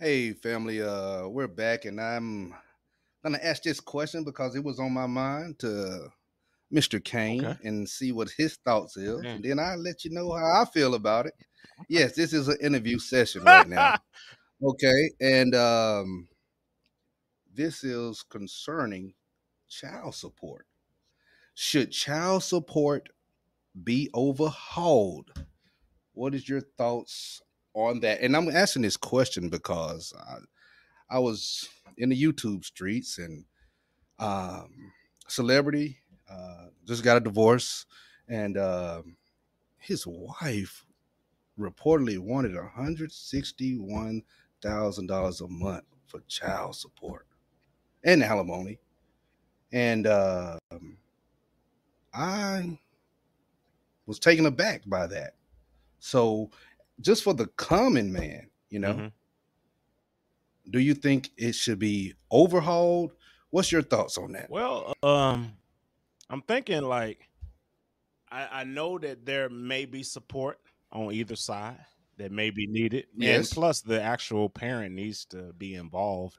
Hey, family. Uh, we're back, and I'm gonna ask this question because it was on my mind to Mr. Kane Okay. and see what his thoughts is, Mm. and then I'll let you know how I feel about it. Yes, this is an interview session right now. Okay, and um, this is concerning child support. Should child support be overhauled? What is your thoughts on that? And I'm asking this question because I, I was in the YouTube streets and um, celebrity uh, just got a divorce, and um his wife reportedly wanted $161,000 a month for child support and alimony. And um I was taken aback by that. So, just for the common man, you know, Mhm. do you think it should be overhauled? What's your thoughts on that? Well, um, I'm thinking like I, I know that there may be support on either side that may be needed, Yes. and plus the actual parent needs to be involved.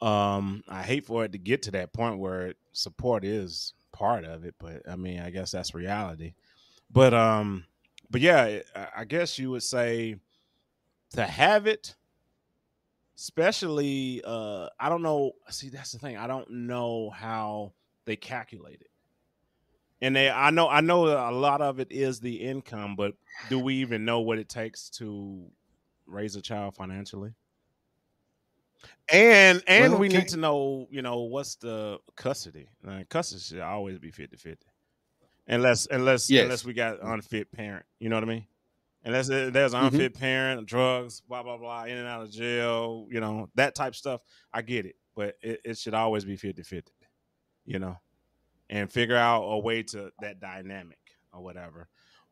Um, I hate for it to get to that point where support is part of it, but I mean, I guess that's reality. But um, but yeah, I, guess you would say to have it especially uh i don't know see that's the thing i don't know how they calculate it. And they i know i know a lot of it is the income but do we even know what it takes to raise a child financially? And and Well, we need to know you know what's the custody. Like, custody should always be 50-50 unless unless Yes. unless we got unfit parent you know what i mean unless there's an Mhm. unfit parent drugs blah blah blah in and out of jail you know that type stuff i get it but it, it should always be 50-50 you know and figure out a way to that dynamic or whatever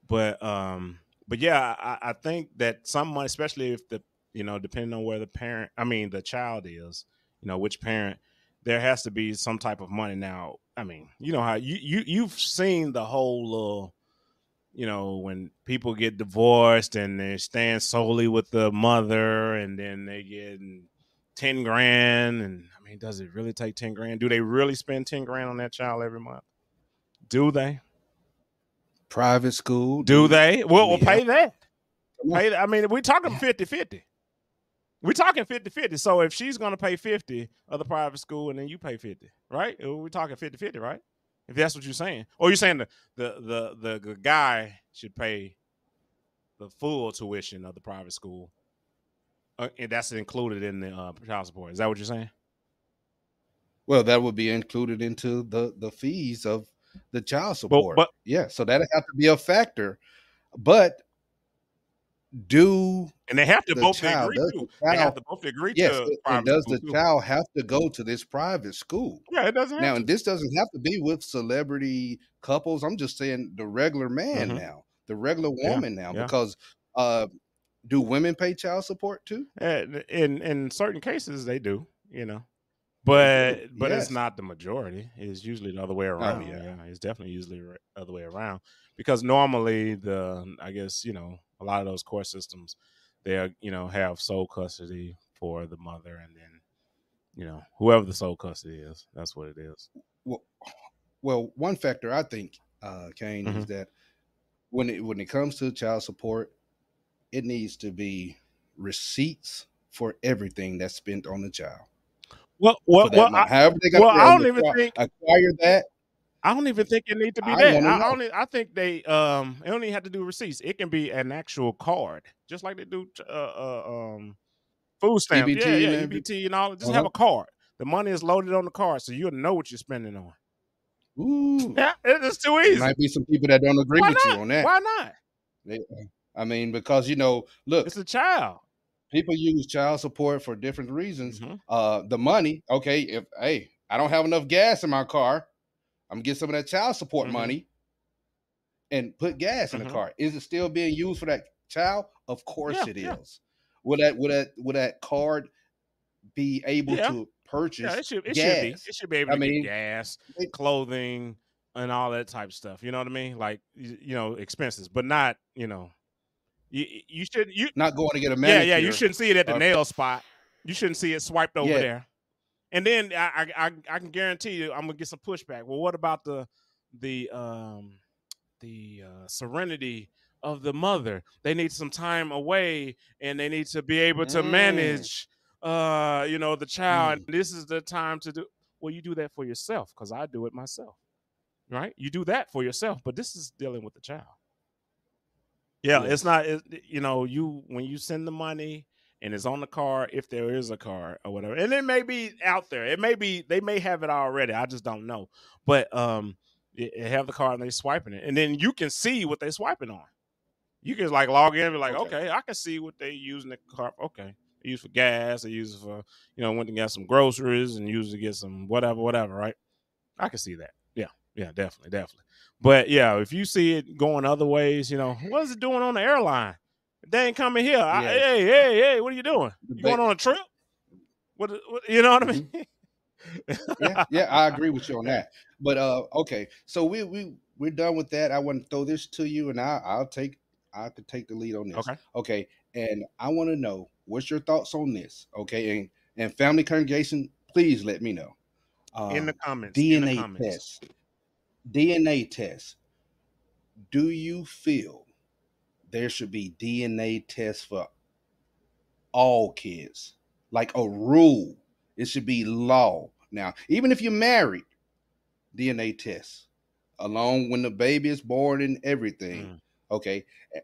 but um but yeah i, I think that some money especially if the you know depending on where the parent i mean the child is you know which parent there has to be some type of money now. I mean you know how you, you you've seen the whole little you know when people get divorced and they stand solely with the mother and then they get 10 grand and i mean does it really take 10 grand? Do they really spend 10 grand on that child every month? Do they? Private school? do they? Well, we'll pay that. Pay that. i mean we're talking 50-50 we're talking 50-50 so if she's going to pay 50 of the private school and then you pay 50 right? We're talking 50-50 right? If that's what you're saying. Or you're saying the the the, the, guy should pay the full tuition of the private school uh, and that's included in the uh, child support. Is that what you're saying? Well, that would be included into the the fees of the child support. but- yeah, so that'd have to be a factor. But do and they have to the both child agree to the they have to both agree yes, to and does the too. child have to go to this private school? yeah it doesn't Now, and this doesn't have to be with celebrity couples. I'm just saying the regular man Mhm. now, the regular Yeah, woman now, yeah. because uh, do women pay child support too? Uh, in in certain cases they do you know but but yes. it's not the majority it's usually the other way around yeah. yeah. it's definitely usually the other way around because normally the i guess you know a lot of those court systems they you know have sole custody for the mother and then you know whoever the sole custody is that's what it is Well, well, one factor I think, uh, Kane, is Mhm. that when it when it comes to child support, it needs to be receipts for everything that's spent on the child. Well well, well. I, however they got well, I don't even think- acquire that. I don't even think it need to be I that. I, only I think they um it don't have to do receipts. It can be an actual card, just like they do uh, uh um food stamps. EBT yeah, and yeah, every- EBT and all. Just have Uh-huh. a card. The money is loaded on the card, so you'll know what you're spending on. Ooh, Yeah, it's too there easy. might be some people that don't agree Why with not? you on that. Why not? I mean, because you know, look, It's a child. People use child support for different reasons. Mhm. Uh, the money, okay, if hey, I don't have enough gas in my car, I'm gonna get some of that child support Mhm. money and put gas in the car. Is it still being used for that child? Of course Yeah, it is. yeah. Will that will that will that card be able Yeah. to purchase Yeah, it should it should be. gas? It should be able I to mean, get gas, it- clothing, and all that type of stuff. You know what I mean? Like you know, expenses, but not, you know, you you should you Not going to get a man. yeah, yeah, you shouldn't see it at the or- nail spot. You shouldn't see it swiped over Yeah. there. And then I, I I I can guarantee you I'm gonna get some pushback. Well, what about the the um the uh, serenity of the mother? They need some time away, and they need to be able to Mm. manage, uh, you know, the child. Mm. And this is the time to do. Well, you do that for yourself because I do it myself, right? You do that for yourself, but this is dealing with the child. Yeah, it's not. It, you know, you when you send the money and it's on the card, if there is a card or whatever, and it may be out there. It may be they may have it already. I just don't know. But um, it, it have the card and they swiping it, and then you can see what they swiping on. You can like log in and be like, Okay. okay, I can see what they using the card. Okay, they use for gas. They use it for you know went to get some groceries and used to get some whatever, whatever. Right? I can see that. Yeah, yeah, definitely, definitely. But yeah, if you see it going other ways, you know, what is it doing on the airline? They ain't coming here. I, hey, hey, hey, what are you doing? You going on a trip? What, what you know what I mean? yeah, yeah, I agree with you on that. But uh, okay, so we we we're done with that. I want to throw this to you, and I I'll take I could take the lead on this. Okay. Okay, and I want to know what's your thoughts on this. Okay, and and family congregation, please let me know. Um, in the comments. in the DNA comments. test. DNA test. Do you feel there should be DNA tests for all kids? Like a rule. It should be law. Now, even if you're married, DNA test. Along when the baby is born and everything. Mm. Okay. eh,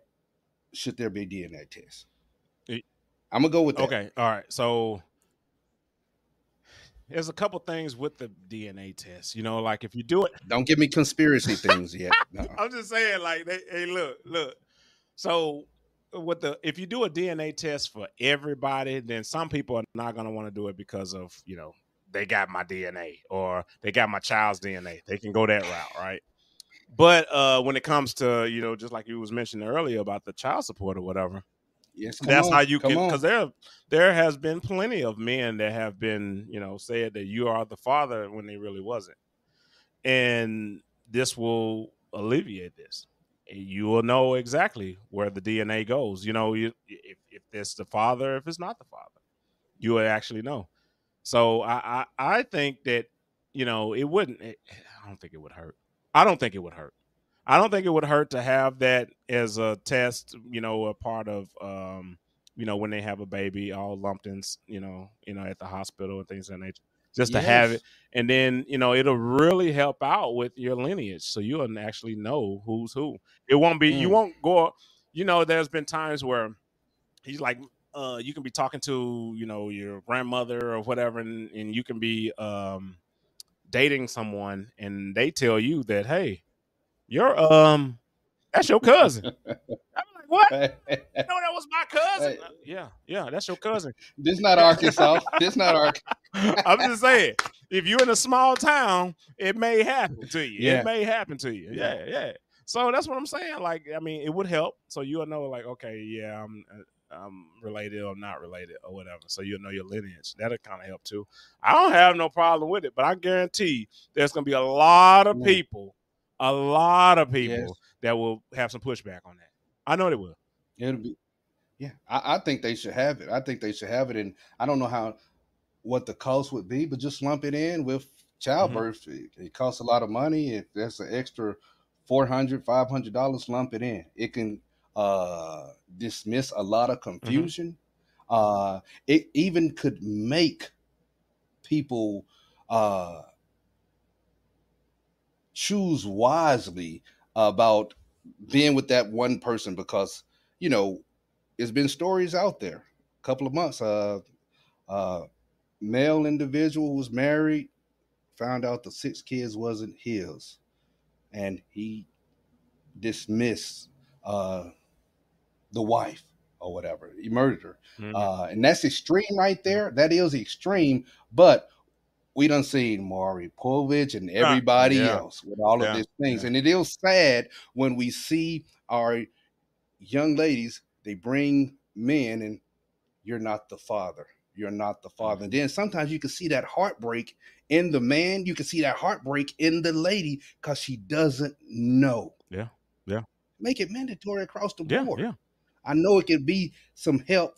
Should there be DNA test? It- I'm gonna go with that. Okay, all right. So there's a couple things with the DNA test. You know, like if you do it, Don't give me conspiracy things yet. No. I'm just saying, like, they, hey, look, look. So with the if you do a DNA test for everybody, then some people are not gonna want to do it because of you know they got my DNA or they got my child's DNA. They can go that route, right? But uh when it comes to you know just like you was mentioning earlier about the child support or whatever, Yes, that's on, how you can because there there has been plenty of men that have been you know said that you are the father when they really wasn't. And this will alleviate this. You will know exactly where the dna goes. You know you, if, if it's the father if it's not the father you will actually know. So i i, I think that you know it wouldn't it, i don't think it would hurt. I don't think it would hurt I don't think it would hurt to have that as a test, you know, a part of um, you know, when they have a baby all lumped in, you know, you know, at the hospital and things of that nature. Just to have it. And then, you know, it'll really help out with your lineage. So you'll actually know who's who. It won't be you Mm. won't go you know, there's been times where he's like uh you can be talking to, you know, your grandmother or whatever, and, and you can be um dating someone and they tell you that, hey, you're um that's your cousin. I'm like, what? No, that was my cousin. Hey. Yeah, yeah, that's your cousin. this not Arkansas. this not Arkansas. I'm just saying, if you're in a small town, it may happen to you. Yeah. It may happen to you. Yeah. Yeah, yeah. So that's what I'm saying. Like, I mean, it would help. So you'll know, like, okay, yeah, I'm, uh, I'm related or not related or whatever. So you'll know your lineage. That'll kind of help too. I don't have no problem with it, but I guarantee there's gonna be a lot of Mm. people, a lot of people Yes. that will have some pushback on that. I know they will. It'll be, yeah. I, I think they should have it. I think they should have it, and I don't know how what the cost would be, but just lump it in with childbirth. It, it costs a lot of money. If that's an extra 400 500 dollars, lump it in. It can uh, dismiss a lot of confusion. Uh, it even could make people uh, choose wisely about being with that one person because you know it's been stories out there. A couple of months uh uh male individual was married found out the six kids wasn't his and he dismissed uh the wife or whatever. He murdered her. Mhm. uh and that's extreme right there. That is extreme but we done seen Maury Povich and ah, everybody yeah. else with all Yeah, of these things. yeah. And it is sad when we see our young ladies, they bring men and you're not the father. You're not the mm. father. And then sometimes you can see that heartbreak in the man. You can see that heartbreak in the lady because she doesn't know. Yeah, yeah. Make it mandatory across the board. yeah. I know it could be some help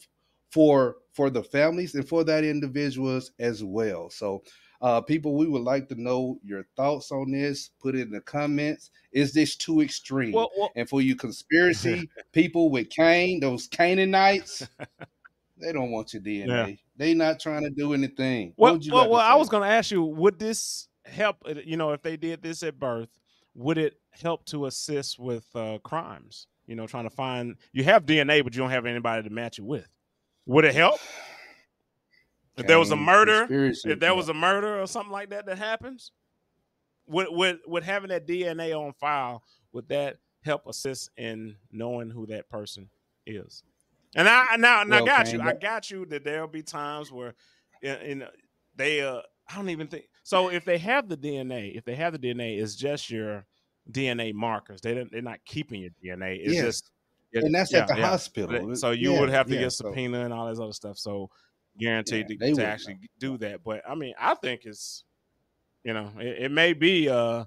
for for the families and for that individuals as well. So, uh, people, we would like to know your thoughts on this. Put it in the comments. Is this too extreme? Well, well, and for you conspiracy people with Cain, those Canaanites, they don't want your DNA. Yeah. They not trying to do anything. Well, well, like well, I was going to ask you, would this help? uh, You know, if they did this at birth, would it help to assist with uh, crimes? You know, trying to find you have DNA, but you don't have anybody to match it with. Would it help? If there was a murder, if there was a murder or something like that that happens, would would would having that DNA on file would that help assist in knowing who that person is? And I now and I got you. I got you that there'll be times where, in, they uh I don't even think so. If they have the DNA, if they have the DNA, it's just your DNA markers. They don't. They're not keeping your DNA. It's Yes. just and that's yeah, at the yeah. hospital. so you Yeah, would have to yeah, get so- subpoena and all this other stuff. So guaranteed Yeah, to, to actually do that. But I mean, I think it's you know it, it may be uh,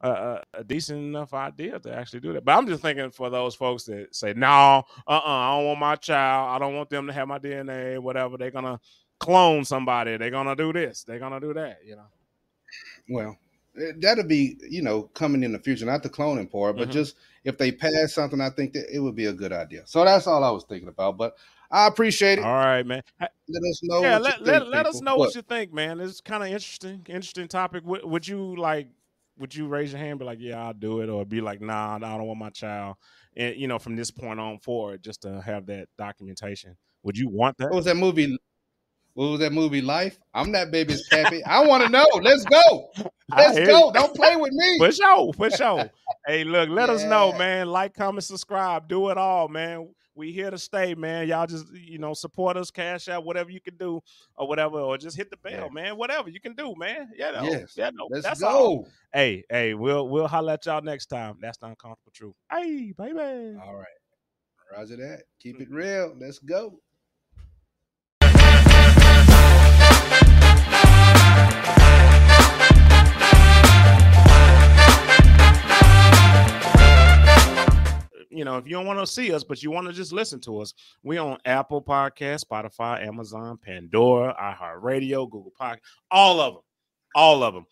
a, a a decent enough idea to actually do that. But I'm just thinking for those folks that say no, uh, uh I don't want my child. I don't want them to have my DNA. Whatever they're gonna clone somebody. They're gonna do this. They're gonna do that. You know. Well, that'll be you know coming in the future, not the cloning part, but Mhm. just if they pass something, I think that it would be a good idea. So that's all I was thinking about. But I appreciate it. All right, man. Let us know. yeah, what let, you let, think, let us know what? you think, man. It's kind of interesting, interesting topic. Would, would you like? Would you raise your hand, be like, "Yeah, I'll do it," or be like, "Nah, I don't want my child," and you know, from this point on forward, just to have that documentation. Would you want that? What was that movie? What was that movie? Life. I'm that baby's pappy. I want to know. Let's go. Let's go. you. Don't play with me. For sure, for sure. hey, look, let us know, man. Like, comment, subscribe, do it all, man. We here to stay, man. Y'all just you know support us, cash out, whatever you can do, or whatever, or just hit the bell, Yeah. man. Whatever you can do, man. Yeah, no, Yes. yeah, no. Let's that's go. all. Hey, hey, we'll we'll holler at y'all next time. That's the uncomfortable truth. Hey, baby. All right. Roger that. Keep it real. Let's go. You know, if you don't want to see us, but you want to just listen to us, we on Apple Podcast, Spotify, Amazon, Pandora, iHeartRadio, Google Podcast, all of them, all of them.